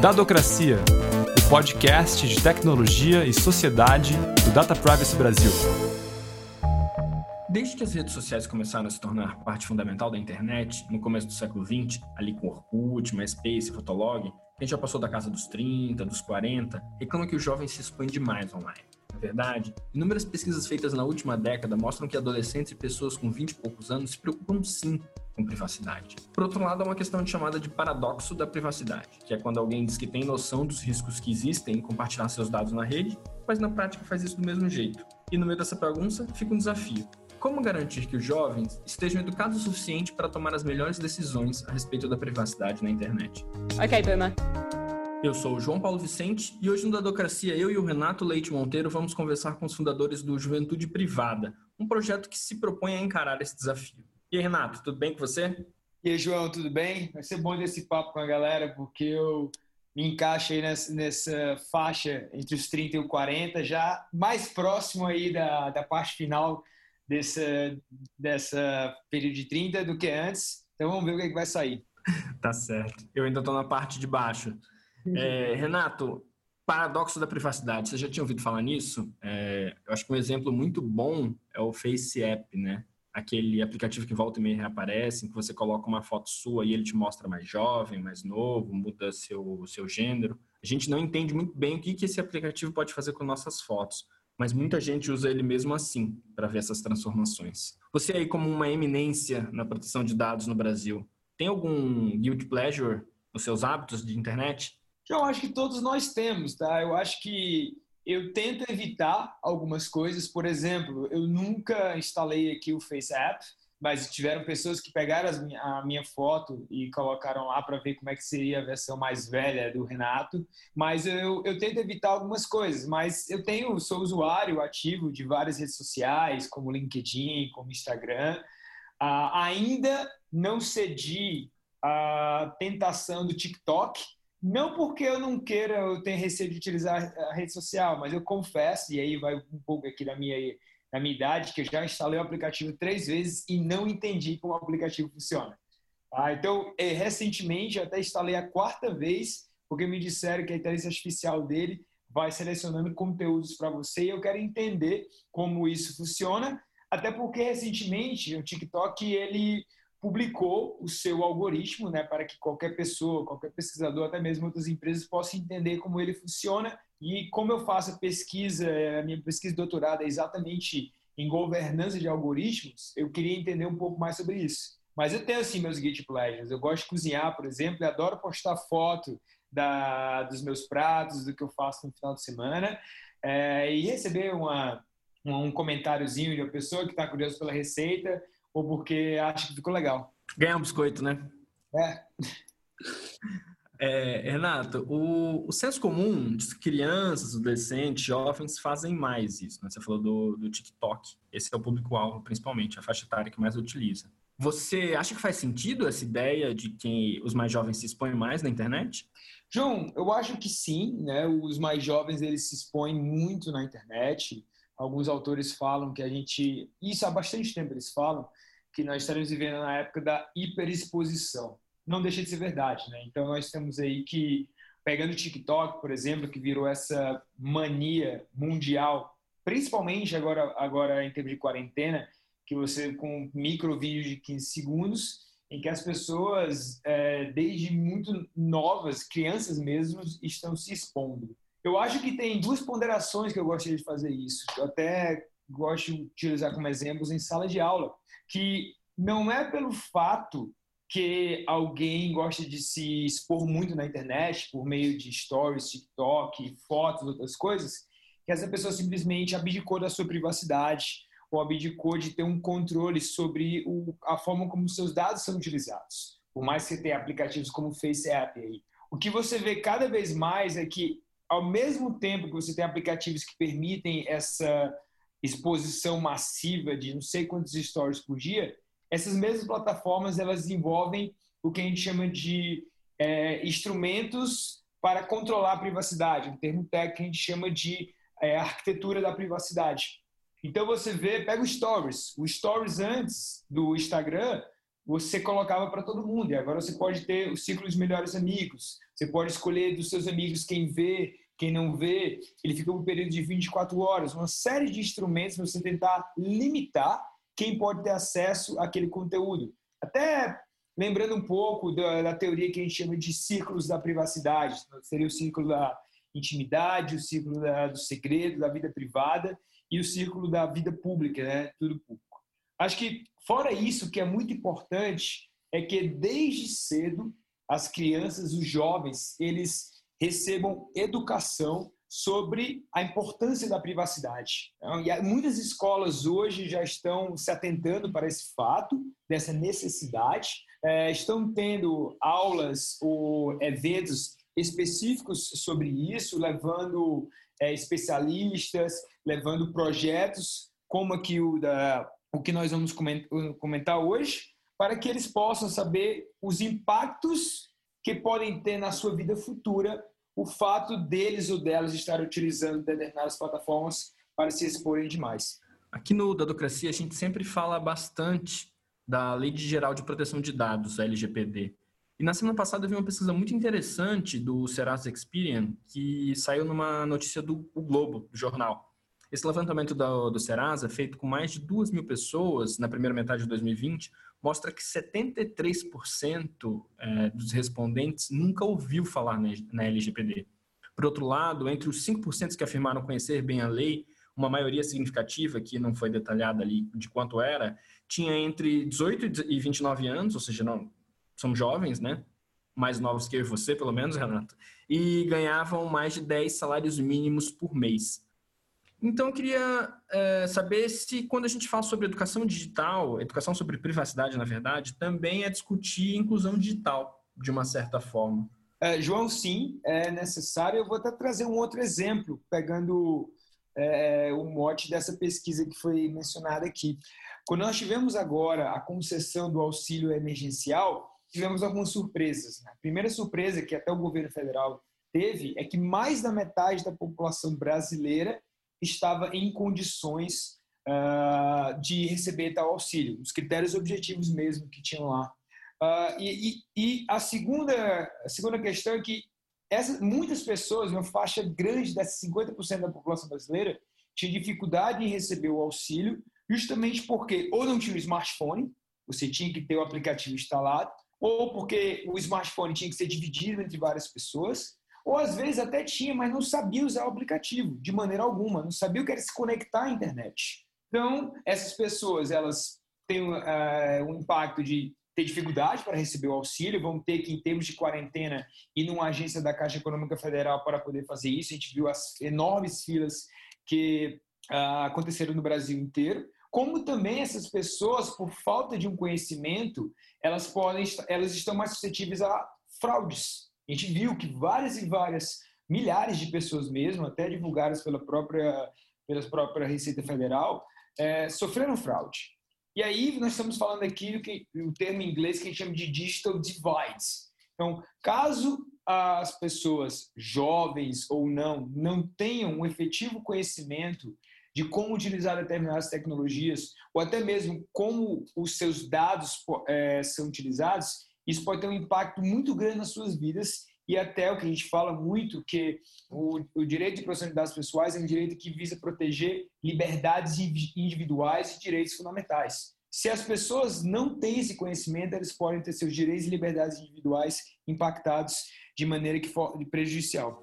Dadocracia, o podcast de tecnologia e sociedade do Data Privacy Brasil. Desde que as redes sociais começaram a se tornar parte fundamental da internet, no começo do século XX, ali com Orkut, MySpace, Fotolog, gente já passou da casa dos 30, dos 40, reclama que o jovem se expõe demais online. Na verdade, inúmeras pesquisas feitas na última década mostram que adolescentes e pessoas com 20 e poucos anos se preocupam sim com privacidade. Por outro lado, há uma questão chamada de paradoxo da privacidade, que é quando alguém diz que tem noção dos riscos que existem em compartilhar seus dados na rede, mas na prática faz isso do mesmo jeito. E no meio dessa bagunça fica um desafio. Como garantir que os jovens estejam educados o suficiente para tomar as melhores decisões a respeito da privacidade na internet? Ok, Boomer. Eu sou o João Paulo Vicente e hoje no Dadocracia eu e o Renato Leite Monteiro vamos conversar com os fundadores do Juventude Privada, um projeto que se propõe a encarar esse desafio. E aí, Renato, tudo bem com você? E aí, João, tudo bem? Vai ser bom desse papo com a galera, porque eu me encaixo aí nessa, nessa, faixa entre os 30 e os 40, já mais próximo aí da, da parte final dessa, dessa período de 30 do que antes. Então vamos ver o que, é que vai sair. tá certo. Eu ainda estou na parte de baixo. É, Renato, paradoxo da privacidade. Você já tinha ouvido falar nisso? É, eu acho que um exemplo muito bom é o Face App, né? Aquele aplicativo que volta e meia reaparece, em que você coloca uma foto sua e ele te mostra mais jovem, mais novo, muda seu, seu gênero. A gente não entende muito bem o que, que esse aplicativo pode fazer com nossas fotos, mas muita gente usa ele mesmo assim para ver essas transformações. Você aí como uma eminência na proteção de dados no Brasil, tem algum guilty pleasure nos seus hábitos de internet? Eu acho que todos nós temos, tá? Eu acho que eu tento evitar algumas coisas. Por exemplo, eu nunca instalei aqui o Face App, mas tiveram pessoas que pegaram a minha foto e colocaram lá para ver como é que seria a versão mais velha do Renato. Mas eu, eu tento evitar algumas coisas. Mas eu tenho, sou usuário ativo de várias redes sociais, como LinkedIn, como Instagram. Uh, ainda não cedi a tentação do TikTok, não porque eu não queira, eu tenho receio de utilizar a rede social, mas eu confesso, e aí vai um pouco aqui da minha, da minha idade, que eu já instalei o aplicativo três vezes e não entendi como o aplicativo funciona. Ah, então, é, recentemente, eu até instalei a quarta vez, porque me disseram que a inteligência artificial dele vai selecionando conteúdos para você e eu quero entender como isso funciona, até porque recentemente o TikTok ele publicou o seu algoritmo, né, para que qualquer pessoa, qualquer pesquisador, até mesmo outras empresas possam entender como ele funciona e como eu faço a pesquisa, a minha pesquisa de doutorado é exatamente em governança de algoritmos, eu queria entender um pouco mais sobre isso. Mas eu tenho assim meus guilty pleasures. Eu gosto de cozinhar, por exemplo, e adoro postar foto da, dos meus pratos, do que eu faço no final de semana, é, e receber uma, um comentáriozinho de uma pessoa que está curiosa pela receita ou porque acha que ficou legal. Ganhar um biscoito, né? É. é Renato, o, o senso comum que crianças, adolescentes, jovens fazem mais isso. Né? Você falou do, do TikTok. Esse é o público-alvo, principalmente, a faixa etária que mais utiliza. Você acha que faz sentido essa ideia de que os mais jovens se expõem mais na internet? João, eu acho que sim, né? Os mais jovens eles se expõem muito na internet. Alguns autores falam que a gente, isso há bastante tempo eles falam, que nós estaremos vivendo na época da hiperexposição. Não deixa de ser verdade, né? Então nós temos aí que, pegando o TikTok, por exemplo, que virou essa mania mundial, principalmente agora, agora em termos de quarentena, que você com micro vídeos de 15 segundos, em que as pessoas, é, desde muito novas, crianças mesmo, estão se expondo. Eu acho que tem duas ponderações que eu gostaria de fazer isso. Eu até gosto de utilizar como exemplos em sala de aula, que não é pelo fato que alguém gosta de se expor muito na internet por meio de stories, TikTok, fotos, outras coisas, que essa pessoa simplesmente abdicou da sua privacidade ou abdicou de ter um controle sobre o, a forma como seus dados são utilizados. Por mais que você tenha aplicativos como o Face App aí. O que você vê cada vez mais é que ao mesmo tempo que você tem aplicativos que permitem essa exposição massiva de não sei quantos stories por dia, essas mesmas plataformas elas desenvolvem o que a gente chama de é, instrumentos para controlar a privacidade, um termo técnico que a gente chama de é, arquitetura da privacidade. Então você vê, pega o Stories. O Stories antes do Instagram você colocava para todo mundo. E agora você pode ter o ciclo de melhores amigos. Você pode escolher dos seus amigos quem vê, quem não vê. Ele fica um período de 24 horas. Uma série de instrumentos para você tentar limitar quem pode ter acesso àquele conteúdo. Até lembrando um pouco da, da teoria que a gente chama de círculos da privacidade. Seria o círculo da intimidade, o círculo da, do segredo, da vida privada e o círculo da vida pública, né? Tudo público. Acho que, fora isso, o que é muito importante é que desde cedo as crianças, os jovens, eles recebam educação sobre a importância da privacidade. Então, e muitas escolas hoje já estão se atentando para esse fato, dessa necessidade, é, estão tendo aulas ou eventos específicos sobre isso, levando é, especialistas, levando projetos como aqui o, da, o que nós vamos comentar hoje, para que eles possam saber os impactos que podem ter na sua vida futura o fato deles ou delas estarem utilizando determinadas plataformas para se exporem demais. Aqui no Dadocracia a gente sempre fala bastante da Lei Geral de Proteção de Dados, a LGPD. E na semana passada eu vi uma pesquisa muito interessante do Serasa Experian, que saiu numa notícia do o Globo, do jornal. Esse levantamento do, do Serasa, feito com mais de duas mil pessoas na primeira metade de 2020, mostra que 73% é, dos respondentes nunca ouviu falar na LGPD. Por outro lado, entre os 5% que afirmaram conhecer bem a lei, uma maioria significativa, que não foi detalhada ali de quanto era, tinha entre 18 e 29 anos, ou seja, não, são jovens, né? Mais novos que eu e você, pelo menos, Renato, e ganhavam mais de 10 salários mínimos por mês. Então, eu queria é, saber se, quando a gente fala sobre educação digital, educação sobre privacidade, na verdade, também é discutir inclusão digital, de uma certa forma. É, João, sim, é necessário. Eu vou até trazer um outro exemplo, pegando é, o mote dessa pesquisa que foi mencionada aqui. Quando nós tivemos agora a concessão do auxílio emergencial, tivemos algumas surpresas. Né? A primeira surpresa que até o governo federal teve é que mais da metade da população brasileira estava em condições uh, de receber tal auxílio, os critérios objetivos mesmo que tinham lá. Uh, e, e, e, a segunda, a segunda questão é que muitas pessoas, uma faixa grande dessas 50% da população brasileira, tinha dificuldade em receber o auxílio, justamente porque ou não tinha o smartphone, você tinha que ter o aplicativo instalado, ou porque o smartphone tinha que ser dividido entre várias pessoas, ou às vezes até tinha, mas não sabia usar o aplicativo de maneira alguma, não sabia o que era se conectar à internet. Então, essas pessoas, elas têm uh, um impacto de ter dificuldade para receber o auxílio, vão ter que, em termos de quarentena, ir numa agência da Caixa Econômica Federal para poder fazer isso. A gente viu as enormes filas que uh, aconteceram no Brasil inteiro como também essas pessoas, por falta de um conhecimento, elas podem, elas estão mais suscetíveis a fraudes. A gente viu que várias e várias milhares de pessoas mesmo, até divulgadas pela própria pela própria Receita Federal, é, sofreram fraude. E aí nós estamos falando aqui do que o termo em inglês que a gente chama de digital divides. Então, caso as pessoas jovens ou não não tenham um efetivo conhecimento de como utilizar determinadas tecnologias, ou até mesmo como os seus dados é, são utilizados, isso pode ter um impacto muito grande nas suas vidas e até o que a gente fala muito, que o, o direito de proteção de dados pessoais é um direito que visa proteger liberdades individuais e direitos fundamentais. Se as pessoas não têm esse conhecimento, eles podem ter seus direitos e liberdades individuais impactados de maneira que for prejudicial.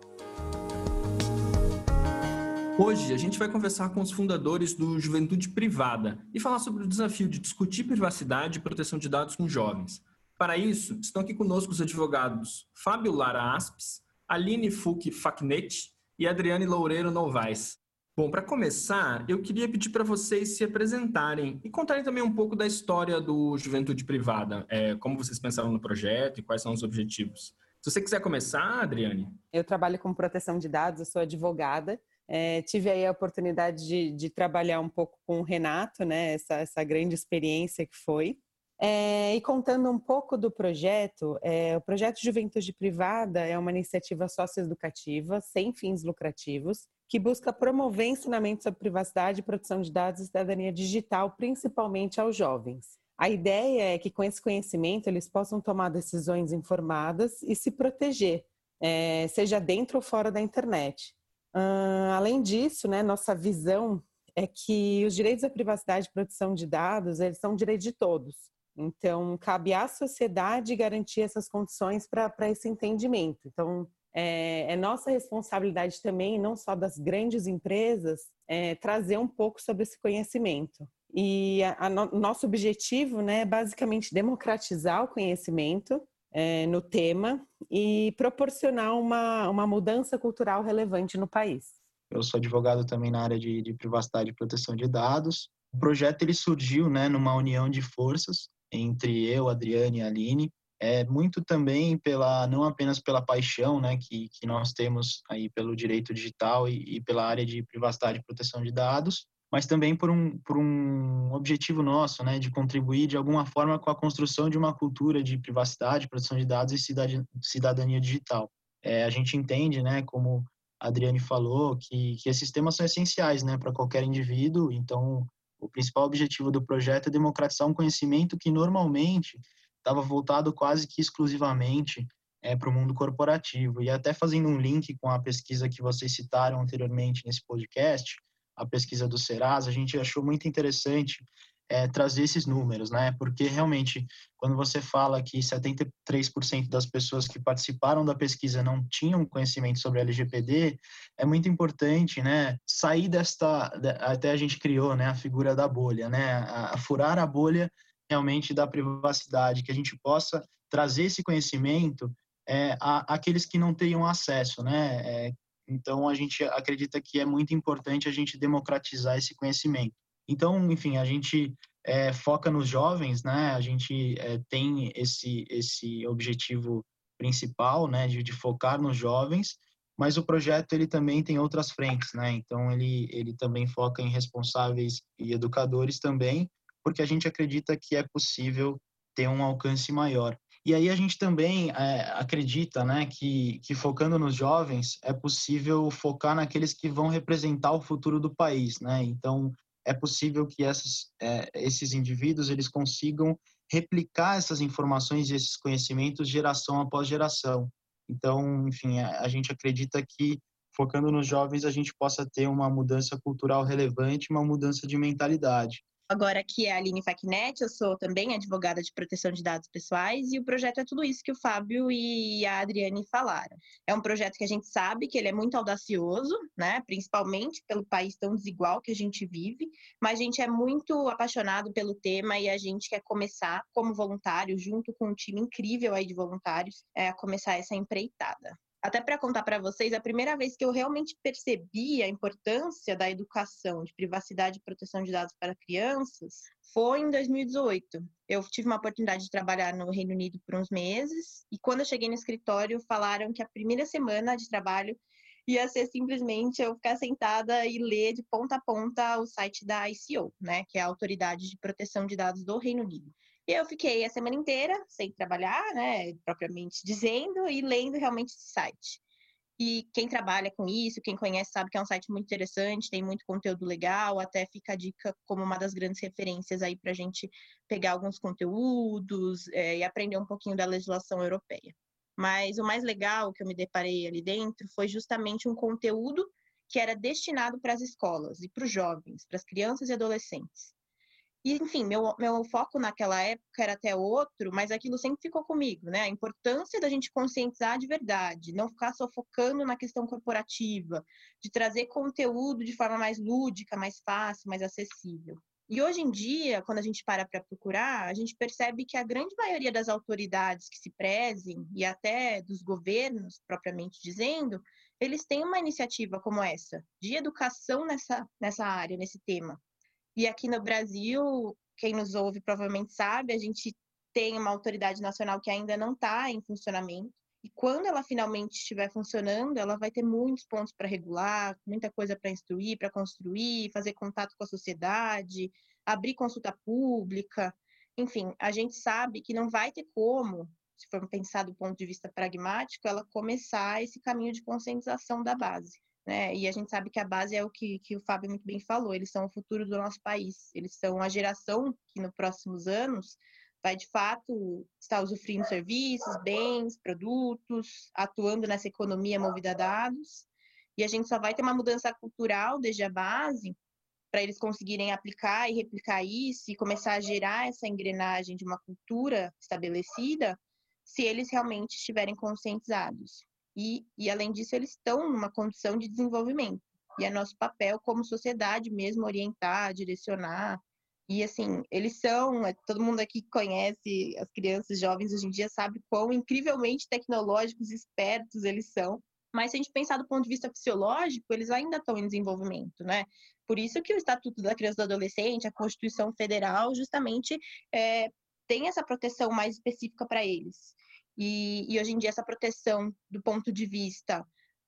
Hoje a gente vai conversar com os fundadores do Juventude Privada e falar sobre o desafio de discutir privacidade e proteção de dados com jovens. Para isso, estão aqui conosco os advogados Fábio Lara Aspes, Aline Fuc Facnet e Adriane Loureiro Novaes. Bom, para começar, eu queria pedir para vocês se apresentarem e contarem também um pouco da história do Juventude Privada, é, como vocês pensaram no projeto e quais são os objetivos. Se você quiser começar, Adriane. Eu trabalho com proteção de dados, eu sou advogada é, tive aí a oportunidade de, de, trabalhar um pouco com o Renato, né? Essa, essa grande experiência que foi. É, e contando um pouco do projeto, é, o projeto Juventude Privada é uma iniciativa socioeducativa sem fins lucrativos que busca promover ensinamentos sobre privacidade, proteção de dados e cidadania digital, principalmente aos jovens. A ideia é que com esse conhecimento eles possam tomar decisões informadas e se proteger, é, seja dentro ou fora da internet. Além disso, né, nossa visão é que os direitos à privacidade e proteção de dados eles são direitos de todos. Então, cabe à sociedade garantir essas condições para esse entendimento. Então, é, é, nossa responsabilidade também, não só das grandes empresas, é, trazer um pouco sobre esse conhecimento. E a, a no, nosso objetivo né, é basicamente democratizar o conhecimento é, no tema e proporcionar uma, uma mudança cultural relevante no país. Eu sou advogado também na área de, de privacidade e proteção de dados. O projeto ele surgiu né, numa união de forças entre eu, Adriane e Aline, é muito também pela não apenas pela paixão né que, que nós temos aí pelo direito digital e, e pela área de privacidade e proteção de dados mas também por um, por um objetivo nosso, né, de contribuir de alguma forma com a construção de uma cultura de privacidade, proteção de dados e cidadania digital. É, a gente entende, né, como a Adriane falou, que, que esses temas são essenciais, né, para qualquer indivíduo. Então, o principal objetivo do projeto é democratizar um conhecimento que normalmente estava voltado quase que exclusivamente é, para o mundo corporativo. E até fazendo um link com a pesquisa que vocês citaram anteriormente nesse podcast, a pesquisa do Serasa, a gente achou muito interessante é, trazer esses números, né? Porque realmente, quando você fala que 73% das pessoas que participaram da pesquisa não tinham conhecimento sobre LGPD, é muito importante, né? Sair desta, até a gente criou, né? A figura da bolha, né? A, a furar a bolha realmente da privacidade, que a gente possa trazer esse conhecimento é, a, aqueles que não teriam acesso, né? É, então, a gente acredita que é muito importante a gente democratizar esse conhecimento. Então, enfim, a gente é, foca nos jovens, né? A gente é, tem esse esse objetivo principal, né? De, de, focar nos jovens, mas o projeto ele também tem outras frentes, né? Então, ele ele também foca em responsáveis e educadores também, porque a gente acredita que é possível ter um alcance maior. E aí a gente também é, acredita né, que, que focando nos jovens é possível focar naqueles que vão representar o futuro do país. Né? Então, é possível que essas, é, esses indivíduos eles consigam replicar essas informações e esses conhecimentos geração após geração. Então, enfim, a, a gente acredita que focando nos jovens a gente possa ter uma mudança cultural relevante, uma mudança de mentalidade. Agora aqui é a Aline Facnet, eu sou também advogada de proteção de dados pessoais e o projeto é tudo isso que o Fábio e a Adriane falaram. É um projeto que a gente sabe que ele é muito audacioso, né, principalmente pelo país tão desigual que a gente vive, mas a gente é muito apaixonado pelo tema e a gente quer começar como voluntário, junto com um time incrível aí de voluntários, é, começar essa empreitada até para contar para vocês, a primeira vez que eu realmente percebi a importância da educação de privacidade e proteção de dados para crianças foi em 2018. Eu tive uma oportunidade de trabalhar no Reino Unido por uns meses e quando eu cheguei no escritório falaram que a primeira semana de trabalho ia ser simplesmente eu ficar sentada e ler de ponta a ponta o site da ICO, né, que é a Autoridade de Proteção de Dados do Reino Unido. E eu fiquei a semana inteira sem trabalhar, né, propriamente dizendo, e lendo realmente esse site. E quem trabalha com isso, quem conhece, sabe que é um site muito interessante, tem muito conteúdo legal, até fica a dica como uma das grandes referências aí para a gente pegar alguns conteúdos é, e aprender um pouquinho da legislação europeia. Mas o mais legal que eu me deparei ali dentro foi justamente um conteúdo que era destinado para as escolas e para os jovens, para as crianças e adolescentes. E, enfim, meu, meu foco naquela época era até outro, mas aquilo sempre ficou comigo, né? A importância da gente conscientizar de verdade, não ficar só focando na questão corporativa, de trazer conteúdo de forma mais lúdica, mais fácil, mais acessível. E hoje em dia, quando a gente para para procurar, a gente percebe que a grande maioria das autoridades que se prezem, e até dos governos, propriamente dizendo, eles têm uma iniciativa como essa, de educação nessa, nessa área, nesse tema. E aqui no Brasil, quem nos ouve provavelmente sabe, a gente tem uma autoridade nacional que ainda não está em funcionamento. E quando ela finalmente estiver funcionando, ela vai ter muitos pontos para regular, muita coisa para instruir, para construir, fazer contato com a sociedade, abrir consulta pública. Enfim, a gente sabe que não vai ter como, se for pensar do ponto de vista pragmático, ela começar esse caminho de conscientização da base. Né? E a gente sabe que a base é o que, que o Fábio muito bem falou, eles são o futuro do nosso país, eles são a geração que nos próximos anos vai de fato estar usufruindo serviços, bens, produtos, atuando nessa economia movida a dados. E a gente só vai ter uma mudança cultural desde a base para eles conseguirem aplicar e replicar isso e começar a gerar essa engrenagem de uma cultura estabelecida, se eles realmente estiverem conscientizados. E, e além disso, eles estão numa condição de desenvolvimento. E é nosso papel como sociedade mesmo orientar, direcionar, e assim, eles são, é, todo mundo aqui que conhece as crianças jovens hoje em dia sabe quão incrivelmente tecnológicos espertos eles são. Mas se a gente pensar do ponto de vista fisiológico, eles ainda estão em desenvolvimento, né? Por isso que o Estatuto da Criança e do Adolescente, a Constituição Federal, justamente é, tem essa proteção mais específica para eles. E, e hoje em dia essa proteção do ponto de vista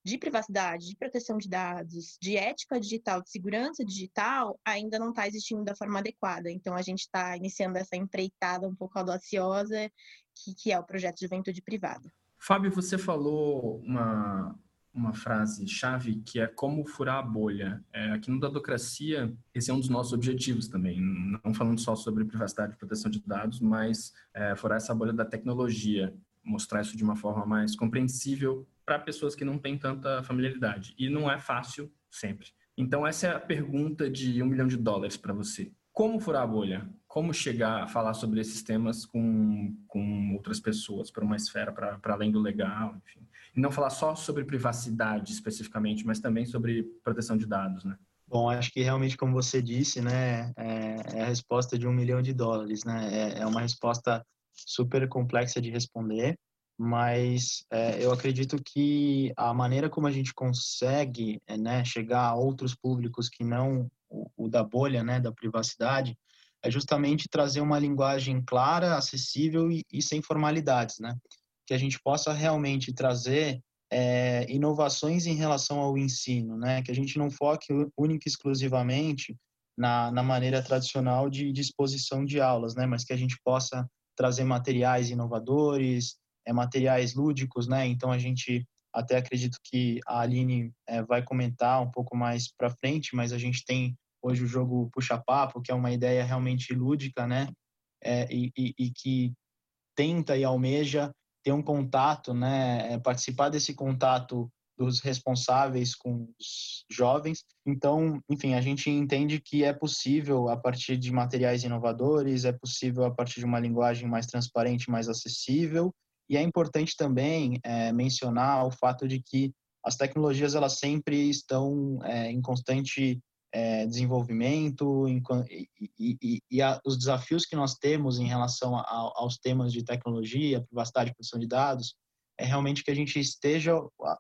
de privacidade, de proteção de dados, de ética digital, de segurança digital, ainda não está existindo da forma adequada. Então, a gente está iniciando essa empreitada um pouco audaciosa, que, que é o projeto de Juventude Privada. Fábio, você falou uma, uma frase chave que é como furar a bolha. É, aqui no Dadocracia, esse é um dos nossos objetivos também, não falando só sobre privacidade e proteção de dados, mas é, furar essa bolha da tecnologia, mostrar isso de uma forma mais compreensível para pessoas que não têm tanta familiaridade. E não é fácil sempre. Então, essa é a pergunta de um milhão de dólares para você. Como furar a bolha? Como chegar a falar sobre esses temas com, com outras pessoas, para uma esfera para além do legal, enfim. E não falar só sobre privacidade especificamente, mas também sobre proteção de dados, né? Bom, acho que realmente, como você disse, né, é, é a resposta de um milhão de dólares, né? É, é uma resposta super complexa de responder mas é, eu acredito que a maneira como a gente consegue é, né, chegar a outros públicos que não o, o, da bolha, né, da privacidade, é justamente trazer uma linguagem clara, acessível e, e sem formalidades, né? Que a gente possa realmente trazer é, inovações em relação ao ensino, né? Que a gente não foque única e exclusivamente na, na maneira tradicional de disposição de aulas, né? Mas que a gente possa trazer materiais inovadores, é, materiais lúdicos, né? Então a gente até acredito que a Aline é, vai comentar um pouco mais para frente, mas a gente tem hoje o jogo Puxa Papo, que é uma ideia realmente lúdica, né? É, e, e, e, que tenta e almeja ter um contato, né? É, participar desse contato dos responsáveis com os jovens. Então, enfim, a gente entende que é possível a partir de materiais inovadores, é possível a partir de uma linguagem mais transparente, mais acessível e é importante também é, mencionar o fato de que as tecnologias elas sempre estão é, em constante é, desenvolvimento em, e, e, e a, os desafios que nós temos em relação a, aos temas de tecnologia, privacidade proteção de dados, é realmente que a gente esteja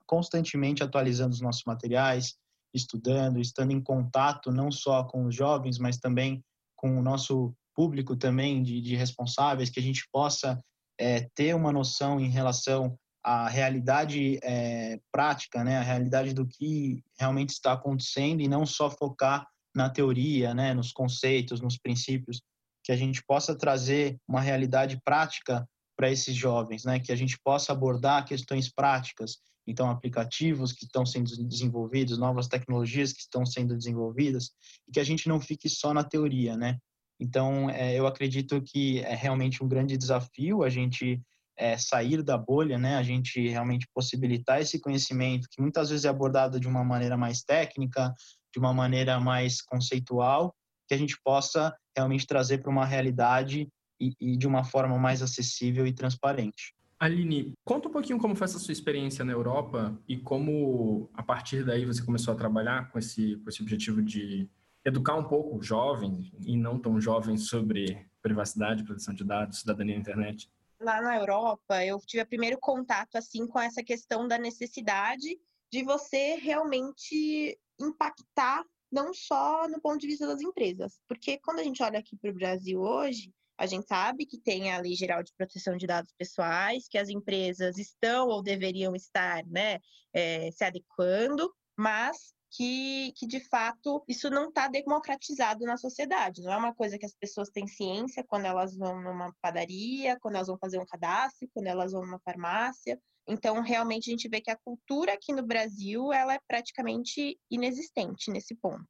constantemente atualizando os nossos materiais, estudando, estando em contato não só com os jovens, mas também com o nosso público também de, de responsáveis, que a gente possa é, ter uma noção em relação à realidade é, prática, né, a realidade do que realmente está acontecendo e não só focar na teoria, né, nos conceitos, nos princípios, que a gente possa trazer uma realidade prática para esses jovens, né, que a gente possa abordar questões práticas, então aplicativos que estão sendo desenvolvidos, novas tecnologias que estão sendo desenvolvidas, e que a gente não fique só na teoria, né, então, é, eu acredito que é realmente um grande desafio a gente é, sair da bolha, né? A gente realmente possibilitar esse conhecimento que muitas vezes é abordado de uma maneira mais técnica, de uma maneira mais conceitual, que a gente possa realmente trazer para uma realidade e, e, de uma forma mais acessível e transparente. Aline, conta um pouquinho como foi essa sua experiência na Europa e como, a partir daí, você começou a trabalhar com esse, com esse objetivo de educar um pouco jovens e não tão jovens sobre privacidade, proteção de dados, cidadania na internet? Lá na Europa, eu tive o primeiro contato assim com essa questão da necessidade de você realmente impactar não só no ponto de vista das empresas, porque quando a gente olha aqui para o Brasil hoje, a gente sabe que tem a Lei Geral de Proteção de Dados Pessoais, que as empresas estão ou deveriam estar né, é, se adequando, mas que, que de fato isso não está democratizado na sociedade. Não é uma coisa que as pessoas têm ciência quando elas vão numa padaria, quando elas vão fazer um cadastro, quando elas vão numa farmácia. Então, realmente, a gente vê que a cultura aqui no Brasil ela é praticamente inexistente nesse ponto.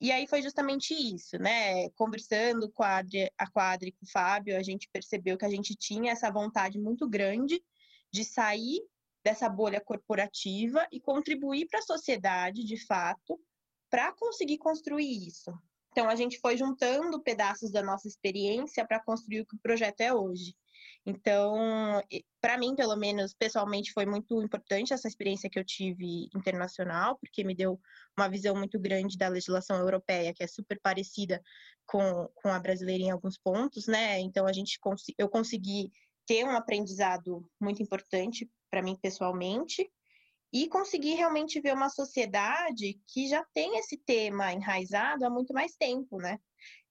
E aí foi justamente isso, né? Conversando com a Adri, a com o Fábio, a gente percebeu que a gente tinha essa vontade muito grande de sair dessa bolha corporativa e contribuir para a sociedade, de fato, para conseguir construir isso. Então, a gente foi juntando pedaços da nossa experiência para construir o que o projeto é hoje. Então, para mim, pelo menos, pessoalmente, foi muito importante essa experiência que eu tive internacional, porque me deu uma visão muito grande da legislação europeia, que é super parecida com, com a brasileira em alguns pontos, né? Então, a gente, eu consegui ter um aprendizado muito importante para mim pessoalmente e conseguir realmente ver uma sociedade que já tem esse tema enraizado há muito mais tempo, né?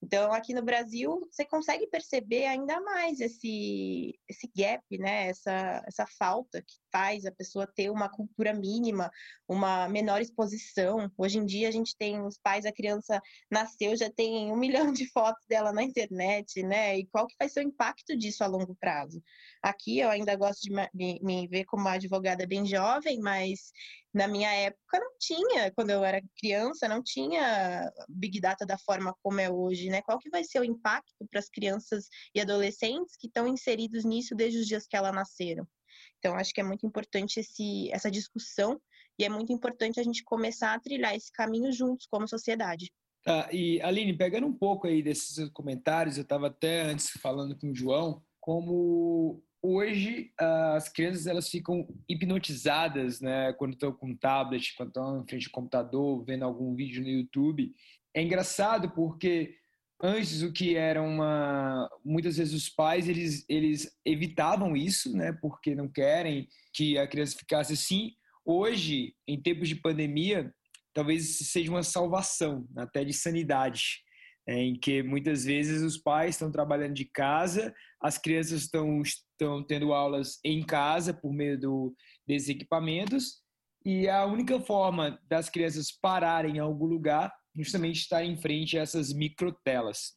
Então, aqui no Brasil, você consegue perceber ainda mais esse, esse gap, né? essa, essa falta que faz a pessoa ter uma cultura mínima, uma menor exposição. Hoje em dia, a gente tem os pais, a criança nasceu, já tem um milhão de fotos dela na internet, né? E qual que vai ser o impacto disso a longo prazo? Aqui, eu ainda gosto de me, me ver como uma advogada bem jovem, mas na minha época não tinha, quando eu era criança, não tinha Big Data da forma como é hoje, né? Qual que vai ser o impacto para as crianças e adolescentes que estão inseridos nisso desde os dias que elas nasceram? Então, acho que é muito importante esse, essa discussão e é muito importante a gente começar a trilhar esse caminho juntos como sociedade. Tá, e Aline, pegando um pouco aí desses comentários, eu estava até antes falando com o João, como hoje as crianças elas ficam hipnotizadas, né, quando estão com tablet, quando estão em frente ao computador, vendo algum vídeo no YouTube. É engraçado porque antes o que era uma muitas vezes os pais eles eles evitavam isso, né, porque não querem que a criança ficasse assim. Hoje, em tempos de pandemia, talvez seja uma salvação, até de sanidade é, em que muitas vezes os pais estão trabalhando de casa, as crianças estão, estão tendo aulas em casa por meio do, desses equipamentos, e a única forma das crianças pararem em algum lugar justamente estar em frente a essas microtelas.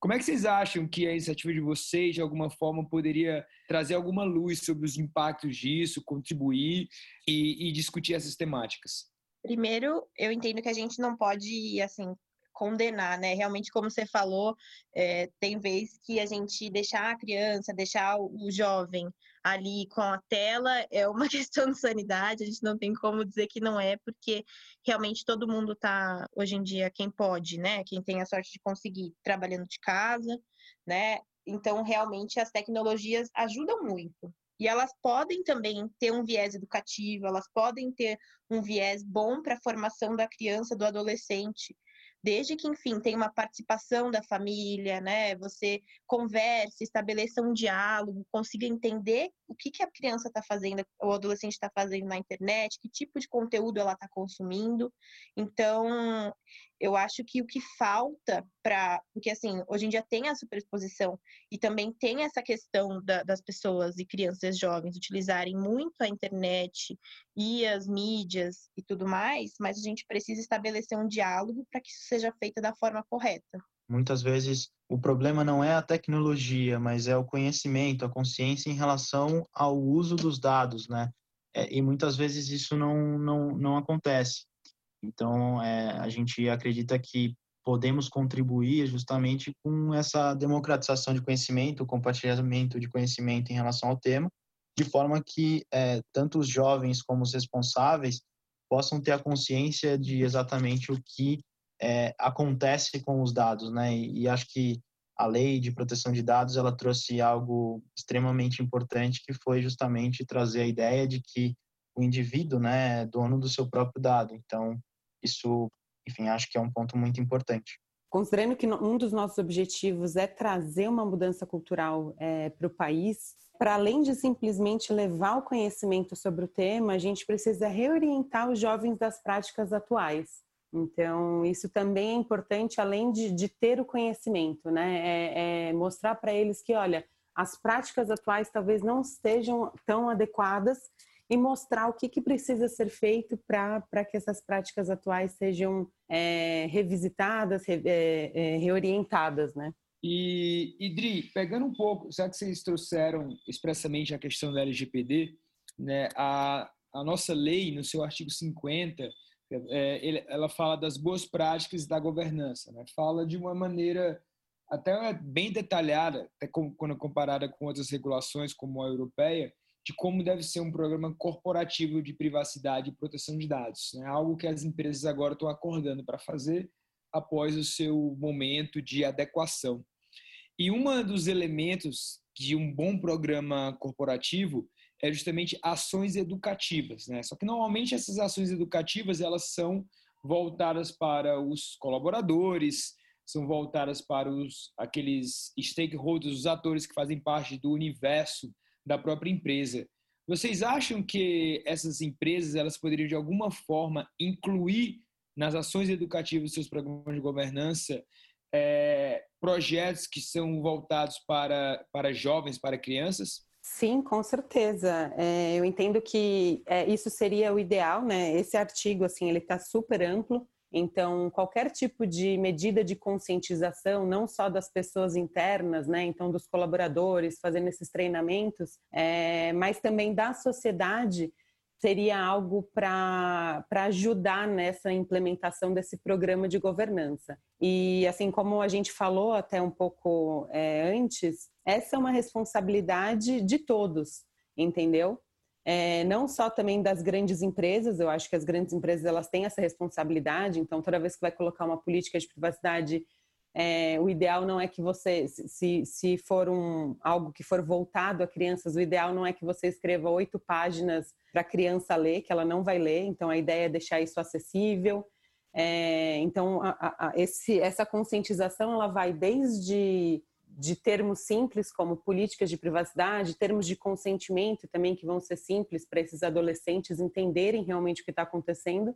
Como é que vocês acham que a iniciativa de vocês, de alguma forma, poderia trazer alguma luz sobre os impactos disso, contribuir e, e discutir essas temáticas? Primeiro, eu entendo que a gente não pode, assim, condenar, né? Realmente, como você falou, é, tem vez que a gente deixar a criança, deixar o jovem ali com a tela é uma questão de sanidade, a gente não tem como dizer que não é, porque realmente todo mundo está, hoje em dia, quem pode, né? Quem tem a sorte de conseguir trabalhando de casa, né? Então, realmente, as tecnologias ajudam muito. E elas podem também ter um viés educativo, elas podem ter um viés bom para a formação da criança, do adolescente desde que, enfim, tenha uma participação da família, né? Você converse, estabeleça um diálogo, consiga entender o que, que a criança está fazendo, o adolescente está fazendo na internet, que tipo de conteúdo ela está consumindo. Então, eu acho que o que falta para. Porque, assim, hoje em dia tem a superexposição e também tem essa questão da, das pessoas e crianças jovens utilizarem muito a internet e as mídias e tudo mais, mas a gente precisa estabelecer um diálogo para que isso seja feito da forma correta. Muitas vezes o problema não é a tecnologia, mas é o conhecimento, a consciência em relação ao uso dos dados, né? É, e muitas vezes isso não, não, não acontece. Então, é, a gente acredita que podemos contribuir justamente com essa democratização de conhecimento, compartilhamento de conhecimento em relação ao tema, de forma que é, tanto os jovens como os responsáveis possam ter a consciência de exatamente o que é, acontece com os dados, né? E, e, acho que a lei de proteção de dados ela trouxe algo extremamente importante que foi justamente trazer a ideia de que o indivíduo, né, é dono do seu próprio dado. Então, isso, enfim, acho que é um ponto muito importante. Considerando que um dos nossos objetivos é trazer uma mudança cultural é, para o país, para além de simplesmente levar o conhecimento sobre o tema, a gente precisa reorientar os jovens das práticas atuais. Então, isso também é importante, além de, de ter o conhecimento, né? É, é mostrar para eles que, olha, as práticas atuais talvez não estejam tão adequadas e mostrar o que, que precisa ser feito para que essas práticas atuais sejam é, revisitadas, re, é, é, reorientadas, né? E, Idri, pegando um pouco, já que vocês trouxeram expressamente a questão da LGPD, né, a, a nossa lei, no seu artigo 50, é, ela fala das boas práticas da governança, né? fala de uma maneira até bem detalhada, até quando comparada com outras regulações, como a europeia, de como deve ser um programa corporativo de privacidade e proteção de dados. Né? Algo que as empresas agora estão acordando para fazer após o seu momento de adequação. E um dos elementos de um bom programa corporativo é justamente ações educativas, né? Só que normalmente essas ações educativas elas são voltadas para os colaboradores, são voltadas para os aqueles stakeholders, os atores que fazem parte do universo da própria empresa. Vocês acham que essas empresas elas poderiam de alguma forma incluir nas ações educativas dos seus programas de governança é, projetos que são voltados para, para jovens, para crianças? Sim, com certeza. É, eu entendo que é, isso seria o ideal, né? Esse artigo, assim, ele está super amplo. Então, qualquer tipo de medida de conscientização, não só das pessoas internas, né? Então, dos colaboradores fazendo esses treinamentos, é, mas também da sociedade, seria algo para ajudar nessa implementação desse programa de governança. E assim como a gente falou até um pouco é, antes, essa é uma responsabilidade de todos, entendeu? É, não só também das grandes empresas, eu acho que as grandes empresas elas têm essa responsabilidade, então toda vez que vai colocar uma política de privacidade é, o ideal não é que você, se, se for um, algo que for voltado a crianças, o ideal não é que você escreva oito páginas para a criança ler, que ela não vai ler, então a ideia é deixar isso acessível. É, então, a, a, esse, essa conscientização ela vai desde de termos simples como políticas de privacidade, termos de consentimento também que vão ser simples para esses adolescentes entenderem realmente o que está acontecendo,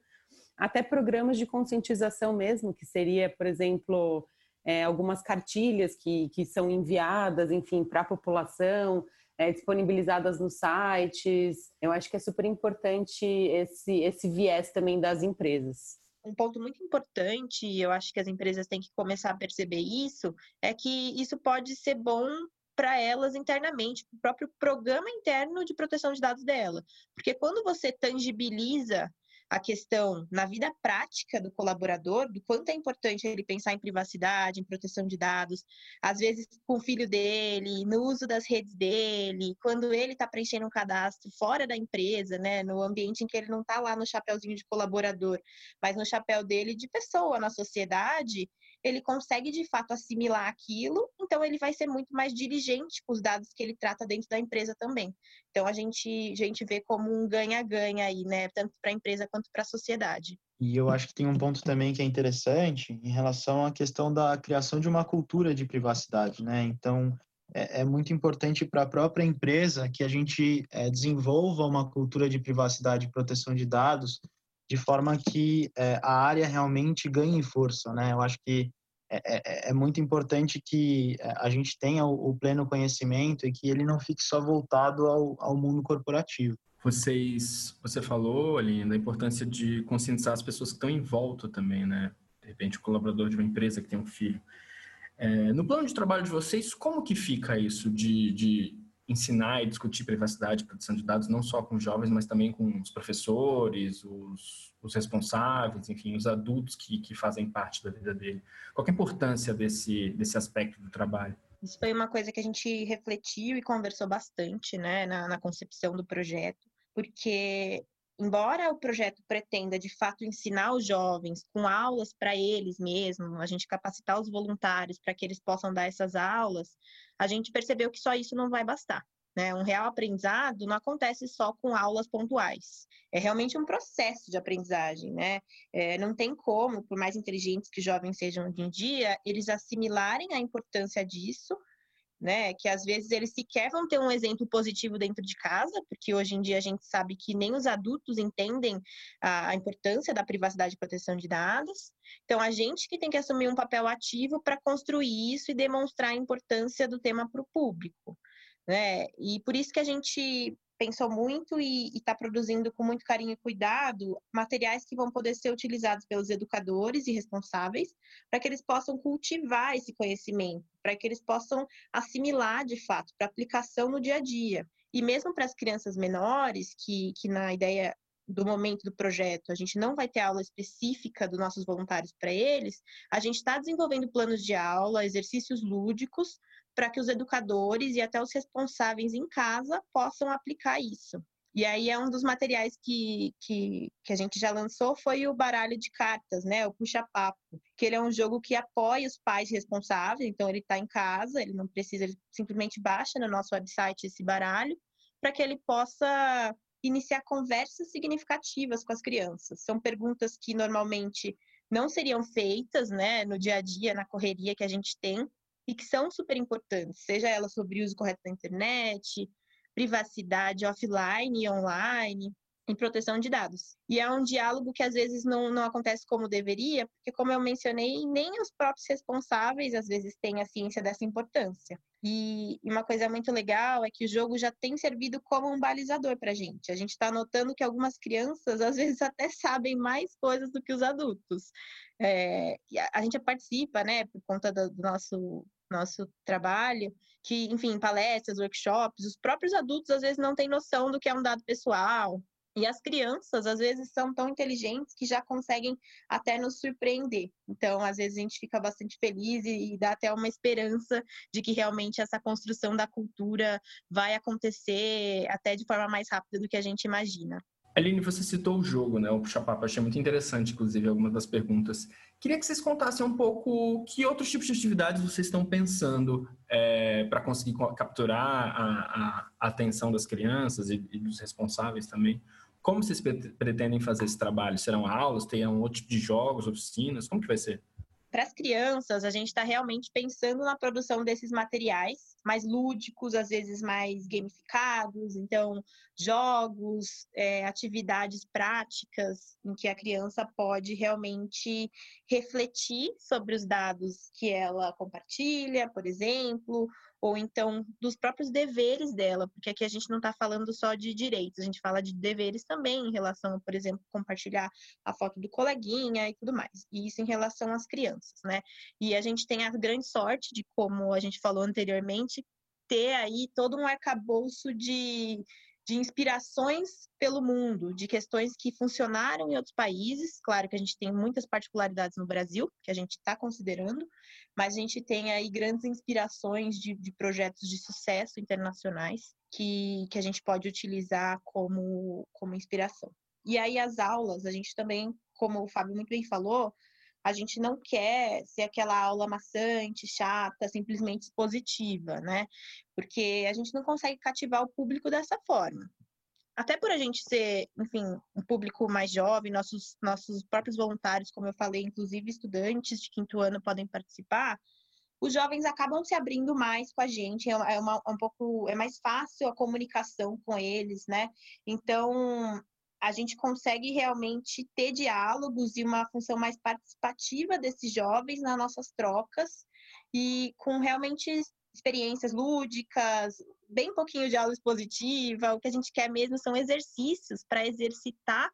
até programas de conscientização mesmo, que seria, por exemplo, é, algumas cartilhas que, que são enviadas, enfim, para a população, é, disponibilizadas nos sites. Eu acho que é super importante esse, esse viés também das empresas. Um ponto muito importante, e eu acho que as empresas têm que começar a perceber isso, é que isso pode ser bom para elas internamente, para o próprio programa interno de proteção de dados dela. Porque quando você tangibiliza a questão na vida prática do colaborador, do quanto é importante ele pensar em privacidade, em proteção de dados, às vezes com o filho dele, no uso das redes dele, quando ele está preenchendo um cadastro fora da empresa, né, no ambiente em que ele não está lá no chapéuzinho de colaborador, mas no chapéu dele de pessoa na sociedade, ele consegue de fato assimilar aquilo, então ele vai ser muito mais diligente com os dados que ele trata dentro da empresa também. Então a gente, a gente vê como um ganha-ganha aí, né? Tanto para a empresa quanto para a sociedade. E eu acho que tem um ponto também que é interessante em relação à questão da criação de uma cultura de privacidade, né? Então, é, é muito importante para a própria empresa que a gente é, desenvolva uma cultura de privacidade e proteção de dados de forma que é, a área realmente ganhe força, né? Eu acho que é, é, é, muito importante que é, a gente tenha o, o, pleno conhecimento e que ele não fique só voltado ao, ao mundo corporativo. Vocês, você falou, Aline, da importância de conscientizar as pessoas que estão em volta também, né? De repente, o colaborador de uma empresa que tem um filho. É, no plano de trabalho de vocês, como que fica isso de, de ensinar e discutir privacidade e proteção de dados, não só com jovens, mas também com os professores, os, os responsáveis, enfim, os adultos que, que fazem parte da vida dele. Qual é a importância desse, desse aspecto do trabalho? Isso foi uma coisa que a gente refletiu e conversou bastante né, na, na concepção do projeto, porque embora o projeto pretenda de fato ensinar os jovens com aulas para eles mesmos, a gente capacitar os voluntários para que eles possam dar essas aulas, a gente percebeu que só isso não vai bastar. Né? Um real aprendizado não acontece só com aulas pontuais. É realmente um processo de aprendizagem. Né? É, não tem como, por mais inteligentes que jovens sejam hoje em dia, eles assimilarem a importância disso né? Que às vezes eles sequer vão ter um exemplo positivo dentro de casa, porque hoje em dia a gente sabe que nem os adultos entendem a, importância da privacidade e proteção de dados. Então, a gente que tem que assumir um papel ativo para construir isso e demonstrar a importância do tema para o público. né? E por isso que a gente pensou muito e está produzindo com muito carinho e cuidado materiais que vão poder ser utilizados pelos educadores e responsáveis para que eles possam cultivar esse conhecimento, para que eles possam assimilar de fato para aplicação no dia a dia. E mesmo para as crianças menores, que, que na ideia do momento do projeto, a gente não vai ter aula específica dos nossos voluntários para eles, a gente está desenvolvendo planos de aula, exercícios lúdicos, para que os educadores e até os responsáveis em casa possam aplicar isso. E aí é um dos materiais que, que, que, a gente já lançou foi o baralho de cartas, né? O puxa-papo, que ele é um jogo que apoia os pais responsáveis, então ele está em casa, ele não precisa, ele simplesmente baixa no nosso website esse baralho, para que ele possa iniciar conversas significativas com as crianças. São perguntas que normalmente não seriam feitas, né, no dia a dia, na correria que a gente tem, e que são super importantes, seja ela sobre o uso correto da internet, privacidade offline e online, em proteção de dados. E é um diálogo que às vezes não, não acontece como deveria, porque, como eu mencionei, nem os próprios responsáveis às vezes têm a ciência dessa importância. E, uma coisa muito legal é que o jogo já tem servido como um balizador para a gente. A gente está notando que algumas crianças às vezes até sabem mais coisas do que os adultos. É, a, gente participa, né, por conta do nosso nosso trabalho, que, enfim, palestras, workshops, os próprios adultos às vezes não têm noção do que é um dado pessoal, e as crianças, às vezes, são tão inteligentes que já conseguem até nos surpreender. Então, às vezes, a gente fica bastante feliz e, e dá até uma esperança de que realmente essa construção da cultura vai acontecer até de forma mais rápida do que a gente imagina. Aline, você citou o jogo, né? O Puxa-Papo. Achei muito interessante, inclusive, algumas das perguntas. Queria que vocês contassem um pouco que outros tipos de atividades vocês estão pensando é, para conseguir capturar a, a, atenção das crianças e, e dos responsáveis também. Como vocês pretendem fazer esse trabalho? Serão aulas? Terão outro tipo de jogos, oficinas? Como que vai ser? Para as crianças, a gente está realmente pensando na produção desses materiais mais lúdicos, às vezes mais gamificados, então jogos, é, atividades práticas em que a criança pode realmente refletir sobre os dados que ela compartilha, por exemplo, ou então dos próprios deveres dela, porque aqui a gente não está falando só de direitos, a gente fala de deveres também em relação, por exemplo, compartilhar a foto do coleguinha e tudo mais. E isso em relação às crianças, né? E a gente tem a grande sorte de, como a gente falou anteriormente, ter aí todo um arcabouço de de inspirações pelo mundo, de questões que funcionaram em outros países. Claro que a gente tem muitas particularidades no Brasil, que a gente está considerando, mas a gente tem aí grandes inspirações de, de projetos de sucesso internacionais que, que a gente pode utilizar como, como inspiração. E aí as aulas, a gente também, como o Fábio muito bem falou, a gente não quer ser aquela aula maçante, chata, simplesmente expositiva, né? Porque a gente não consegue cativar o público dessa forma. Até por a gente ser, enfim, um público mais jovem, nossos, nossos próprios voluntários, como eu falei, inclusive estudantes de quinto ano podem participar, os jovens acabam se abrindo mais com a gente, é, é uma, um pouco, é mais fácil a comunicação com eles, né? Então, a gente consegue realmente ter diálogos e uma função mais participativa desses jovens nas nossas trocas e com realmente experiências lúdicas, bem pouquinho de aula expositiva, o que a gente quer mesmo são exercícios para exercitar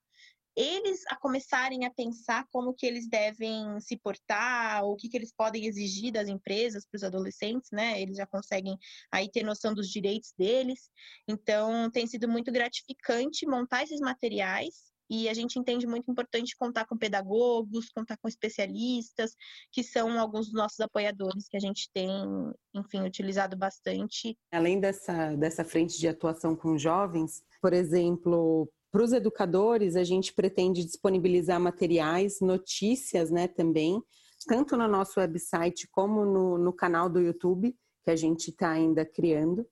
eles a começarem a pensar como que eles devem se portar, o que, que eles podem exigir das empresas para os adolescentes, né? Eles já conseguem aí ter noção dos direitos deles. Então, tem sido muito gratificante montar esses materiais e a gente entende muito importante contar com pedagogos, contar com especialistas, que são alguns dos nossos apoiadores que a gente tem, enfim, utilizado bastante. Além dessa, dessa frente de atuação com jovens, por exemplo, para os educadores, a gente pretende disponibilizar materiais, notícias né, também, tanto no nosso website como no, no canal do YouTube, que a gente está ainda criando.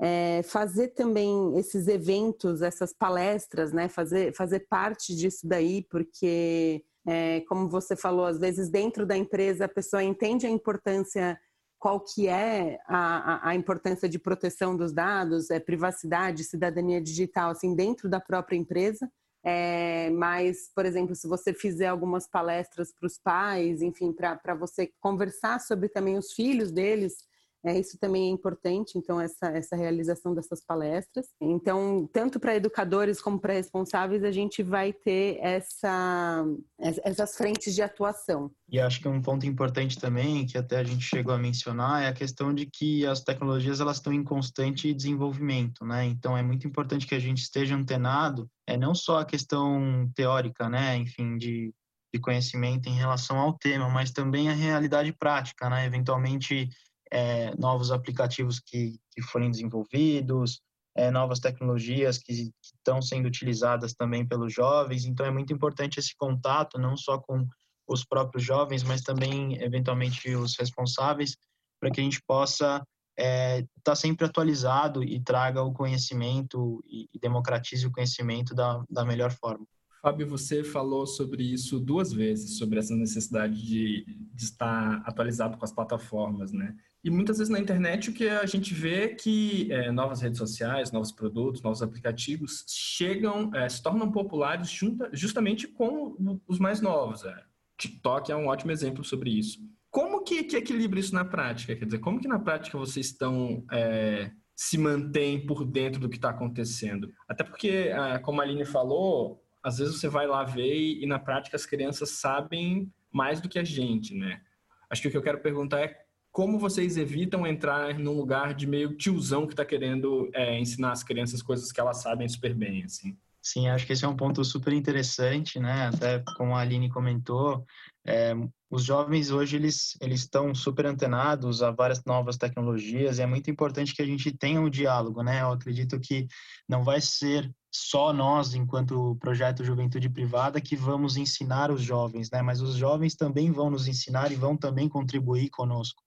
É, fazer também esses eventos, essas palestras, né, fazer, fazer parte disso daí, porque, é, como você falou, às vezes dentro da empresa a pessoa entende a importância qual que é a, a, importância de proteção dos dados, é, privacidade, cidadania digital, assim, dentro da própria empresa. É, mas, por exemplo, se você fizer algumas palestras para os pais, enfim, para você conversar sobre também os filhos deles, É, isso também é importante, então, essa, essa realização dessas palestras. Então, tanto para educadores como para responsáveis, a gente vai ter essa, essas frentes de atuação. E acho que um ponto importante também, que até a gente chegou a mencionar, é a questão de que as tecnologias elas estão em constante desenvolvimento, né? Então, é muito importante que a gente esteja antenado, é não só a questão teórica, né? Enfim, de de conhecimento em relação ao tema, mas também a realidade prática, né? Eventualmente, é, novos aplicativos que, que forem desenvolvidos, é, novas tecnologias que, estão sendo utilizadas também pelos jovens. Então, é muito importante esse contato, não só com os próprios jovens, mas também, eventualmente, os responsáveis, para que a gente possa estar é, tá sempre atualizado e traga o conhecimento e, e democratize o conhecimento da, da melhor forma. Fábio, você falou sobre isso duas vezes, sobre essa necessidade de, de, estar atualizado com as plataformas, né? E muitas vezes na internet o que a gente vê é que é, novas redes sociais, novos produtos, novos aplicativos chegam, é, se tornam populares junta, justamente com os mais novos. É. TikTok é um ótimo exemplo sobre isso. Como que, que equilibra isso na prática? Quer dizer, como que na prática vocês estão é, se mantém por dentro do que está acontecendo? Até porque, é, como a Aline falou, às vezes você vai lá ver e, e, na prática as crianças sabem mais do que a gente, né? Acho que o que eu quero perguntar é como vocês evitam entrar num lugar de meio tiozão que está querendo é, ensinar as crianças coisas que elas sabem super bem, assim. Sim, acho que esse é um ponto super interessante, né? Até como a Aline comentou, é, os jovens hoje eles eles estão super antenados a várias novas tecnologias e é muito importante que a gente tenha um diálogo, né? Eu acredito que não vai ser só nós, enquanto projeto Juventude Privada, que vamos ensinar os jovens, né? Mas os jovens também vão nos ensinar e vão também contribuir conosco.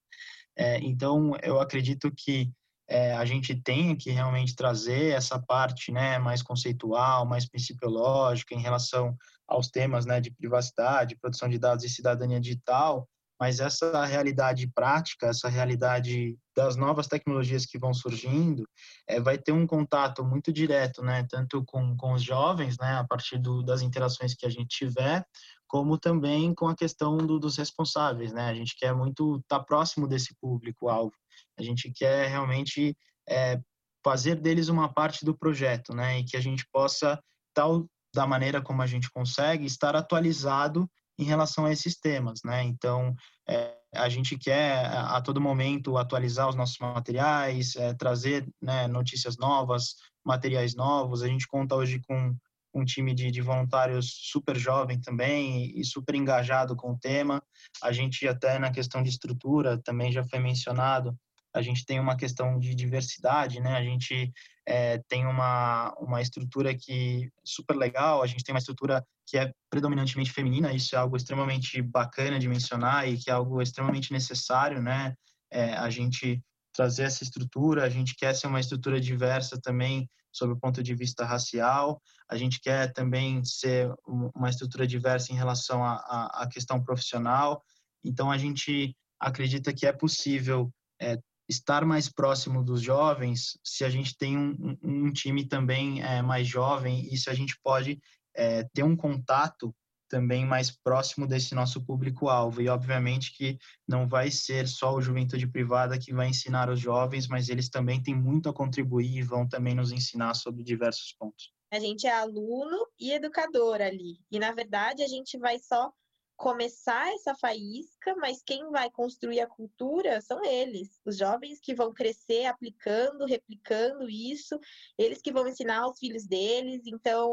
É, então, eu acredito que é, a gente tem que realmente trazer essa parte, né, mais conceitual, mais principiológica em relação aos temas, né, de privacidade, proteção de dados e cidadania digital, mas essa realidade prática, essa realidade das novas tecnologias que vão surgindo, é, vai ter um contato muito direto, né, tanto com, com os jovens, né, a partir do, das interações que a gente tiver, como também com a questão do, dos responsáveis, né, a gente quer muito estar tá próximo desse público-alvo, a gente quer realmente é, fazer deles uma parte do projeto, né, e que a gente possa, tal da maneira como a gente consegue, estar atualizado em relação a esses temas, né? Então, é, a gente quer a todo momento atualizar os nossos materiais, é, trazer né, notícias novas, materiais novos. A gente conta hoje com um time de, de, voluntários super jovem também e super engajado com o tema. A gente até na questão de estrutura também já foi mencionado. A gente tem uma questão de diversidade, né? A gente é, tem uma, uma estrutura que super legal, a gente tem uma estrutura que é predominantemente feminina, isso é algo extremamente bacana de mencionar e que é algo extremamente necessário, né? É, a gente trazer essa estrutura, a gente quer ser uma estrutura diversa também sob o ponto de vista racial, a gente quer também ser uma estrutura diversa em relação à questão profissional, então a gente acredita que é possível é, estar mais próximo dos jovens se a gente tem um, um time também é, mais jovem e se a gente pode é, ter um contato também mais próximo desse nosso público-alvo. E, obviamente, que não vai ser só o Juventude Privada que vai ensinar os jovens, mas eles também têm muito a contribuir e vão também nos ensinar sobre diversos pontos. A gente é aluno e educador ali. E, na verdade, a gente vai só começar essa faísca, mas quem vai construir a cultura são eles, os jovens que vão crescer aplicando, replicando isso, eles que vão ensinar aos filhos deles. Então,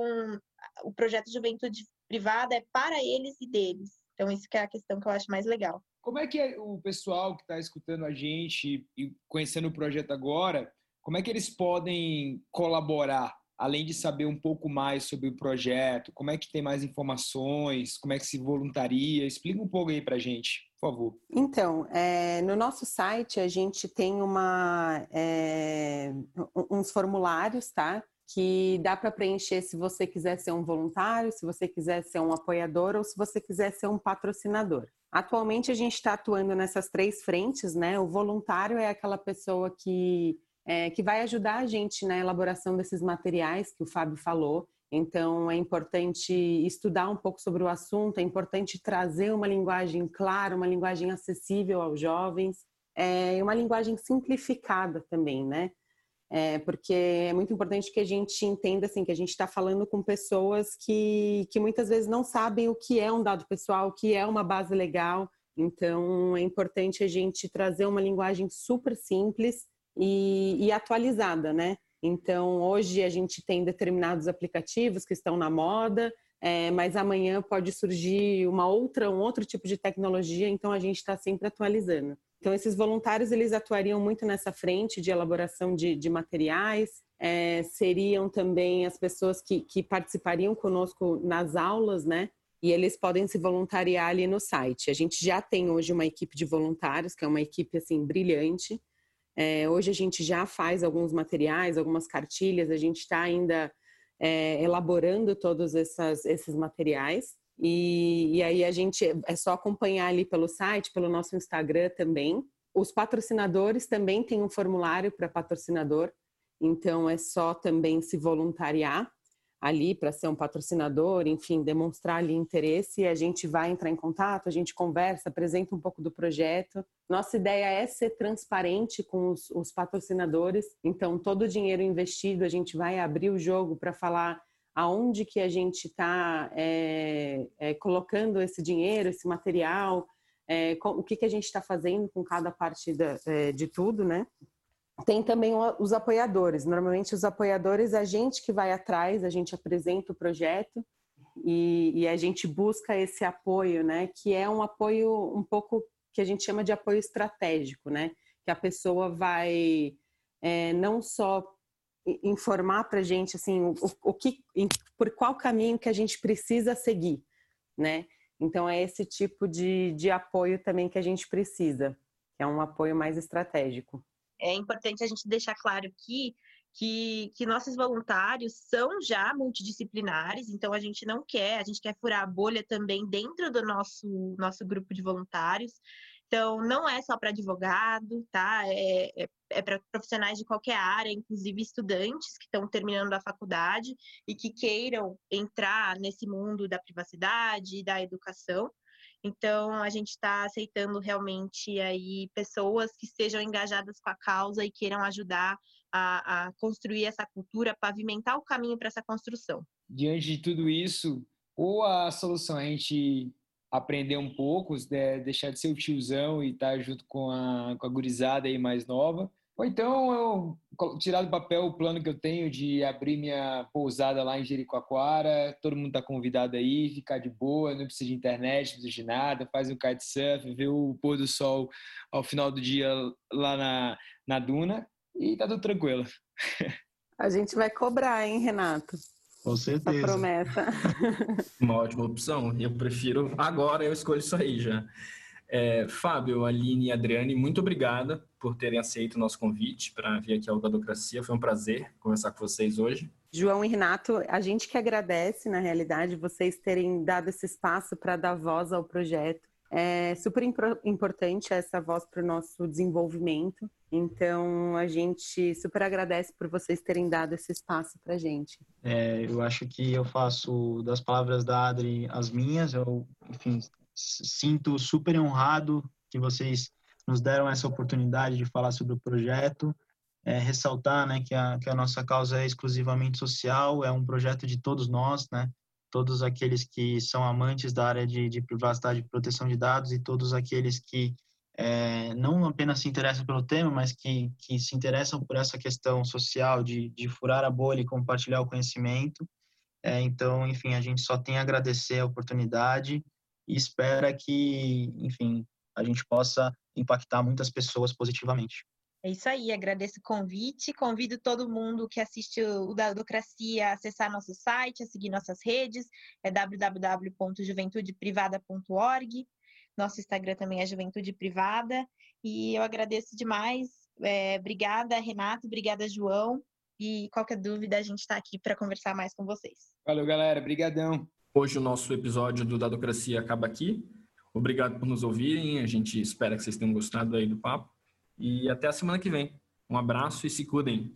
o projeto Juventude Privada é para eles e deles. Então, isso que é a questão que eu acho mais legal. Como é que é o pessoal que está escutando a gente e conhecendo o projeto agora, como é que eles podem colaborar além de saber um pouco mais sobre o projeto, como é que tem mais informações, como é que se voluntaria? Explica um pouco aí para gente, por favor. Então, é, no nosso site a gente tem uma, é, uns formulários, tá? Que dá para preencher se você quiser ser um voluntário, se você quiser ser um apoiador ou se você quiser ser um patrocinador. Atualmente a gente está atuando nessas três frentes, né? O voluntário é aquela pessoa que é, que vai ajudar a gente na elaboração desses materiais que o Fábio falou. Então, é importante estudar um pouco sobre o assunto, é importante trazer uma linguagem clara, uma linguagem acessível aos jovens. é, uma linguagem simplificada também, né? É, porque é muito importante que a gente entenda assim que a gente está falando com pessoas que, que muitas vezes não sabem o que é um dado pessoal, o que é uma base legal. Então é importante a gente trazer uma linguagem super simples e, e atualizada, né? Então hoje a gente tem determinados aplicativos que estão na moda, é, mas amanhã pode surgir uma outra, um outro tipo de tecnologia. Então a gente está sempre atualizando. Então, esses voluntários eles atuariam muito nessa frente de elaboração de, de materiais, é, seriam também as pessoas que, que participariam conosco nas aulas, né? E eles podem se voluntariar ali no site. A gente já tem hoje uma equipe de voluntários, que é uma equipe assim brilhante. É, hoje a gente já faz alguns materiais, algumas cartilhas, a gente está ainda é, elaborando todos essas, esses materiais. E, e aí a gente é só acompanhar ali pelo site, pelo nosso Instagram também. Os patrocinadores também têm um formulário para patrocinador, então é só também se voluntariar ali para ser um patrocinador, enfim, demonstrar ali interesse, a gente vai entrar em contato, a gente conversa, apresenta um pouco do projeto. Nossa ideia é ser transparente com os, os patrocinadores, então todo o dinheiro investido a gente vai abrir o jogo para falar aonde que a gente está é, é, colocando esse dinheiro, esse material, é, com, o que, que a gente está fazendo com cada parte da, é, de tudo, né? Tem também os apoiadores. Normalmente os apoiadores, a gente que vai atrás, a gente apresenta o projeto e, e a gente busca esse apoio, né? Que é um apoio um pouco que a gente chama de apoio estratégico, né? Que a pessoa vai é, não só informar para gente assim o, o que por qual caminho que a gente precisa seguir, né? Então é esse tipo de, de apoio também que a gente precisa, que é um apoio mais estratégico. É importante a gente deixar claro aqui que, que nossos voluntários são já multidisciplinares, então a gente não quer, a gente quer furar a bolha também dentro do nosso, nosso grupo de voluntários. Então, não é só para advogado, tá? É, é, é para profissionais de qualquer área, inclusive estudantes que estão terminando a faculdade e que queiram entrar nesse mundo da privacidade e da educação. Então, a gente está aceitando realmente aí pessoas que estejam engajadas com a causa e queiram ajudar a, a construir essa cultura, pavimentar o caminho para essa construção. Diante de tudo isso, ou a solução é a gente aprender um pouco, né, deixar de ser o tiozão e estar tá junto com a, com a gurizada aí mais nova. Ou então eu tirar do papel o plano que eu tenho de abrir minha pousada lá em Jericoacoara, todo mundo está convidado aí, ficar de boa, não precisa de internet, não precisa de nada, faz um kitesurf, vê o pôr do sol ao final do dia lá na, na duna e tá tudo tranquilo. A gente vai cobrar, hein, Renato? Com certeza. A promessa. Uma ótima opção. Eu prefiro. Agora eu escolho isso aí já. É, Fábio, Aline e Adriane, muito obrigada por terem aceito o nosso convite para vir aqui ao Dadocracia. Foi um prazer conversar com vocês hoje. João e Renato, a gente que agradece, na realidade, vocês terem dado esse espaço para dar voz ao projeto. É super importante essa voz para o nosso desenvolvimento. Então, a gente super agradece por vocês terem dado esse espaço para a gente. É, eu acho que eu faço das palavras da Adri as minhas. Eu, enfim, sinto super honrado que vocês nos deram essa oportunidade de falar sobre o projeto. É, ressaltar né, que, a, que a nossa causa é exclusivamente social, é um projeto de todos nós, né? Todos aqueles que são amantes da área de, de privacidade e proteção de dados e todos aqueles que é, não apenas se interessam pelo tema, mas que, que se interessam por essa questão social de, de furar a bolha e compartilhar o conhecimento. É, então, enfim, a gente só tem a agradecer a oportunidade e espera que, enfim, a gente possa impactar muitas pessoas positivamente. É isso aí, agradeço o convite. Convido todo mundo que assiste o Dadocracia a acessar nosso site, a seguir nossas redes, é www.juventudeprivada.org. Nosso Instagram também é Juventude Privada. E eu agradeço demais. É, obrigada, Renato, obrigada, João. E qualquer dúvida, a gente está aqui para conversar mais com vocês. Valeu, galera. Obrigadão. Hoje o nosso episódio do Dadocracia acaba aqui. Obrigado por nos ouvirem. A gente espera que vocês tenham gostado aí do papo. E até a semana que vem. Um abraço e se cuidem.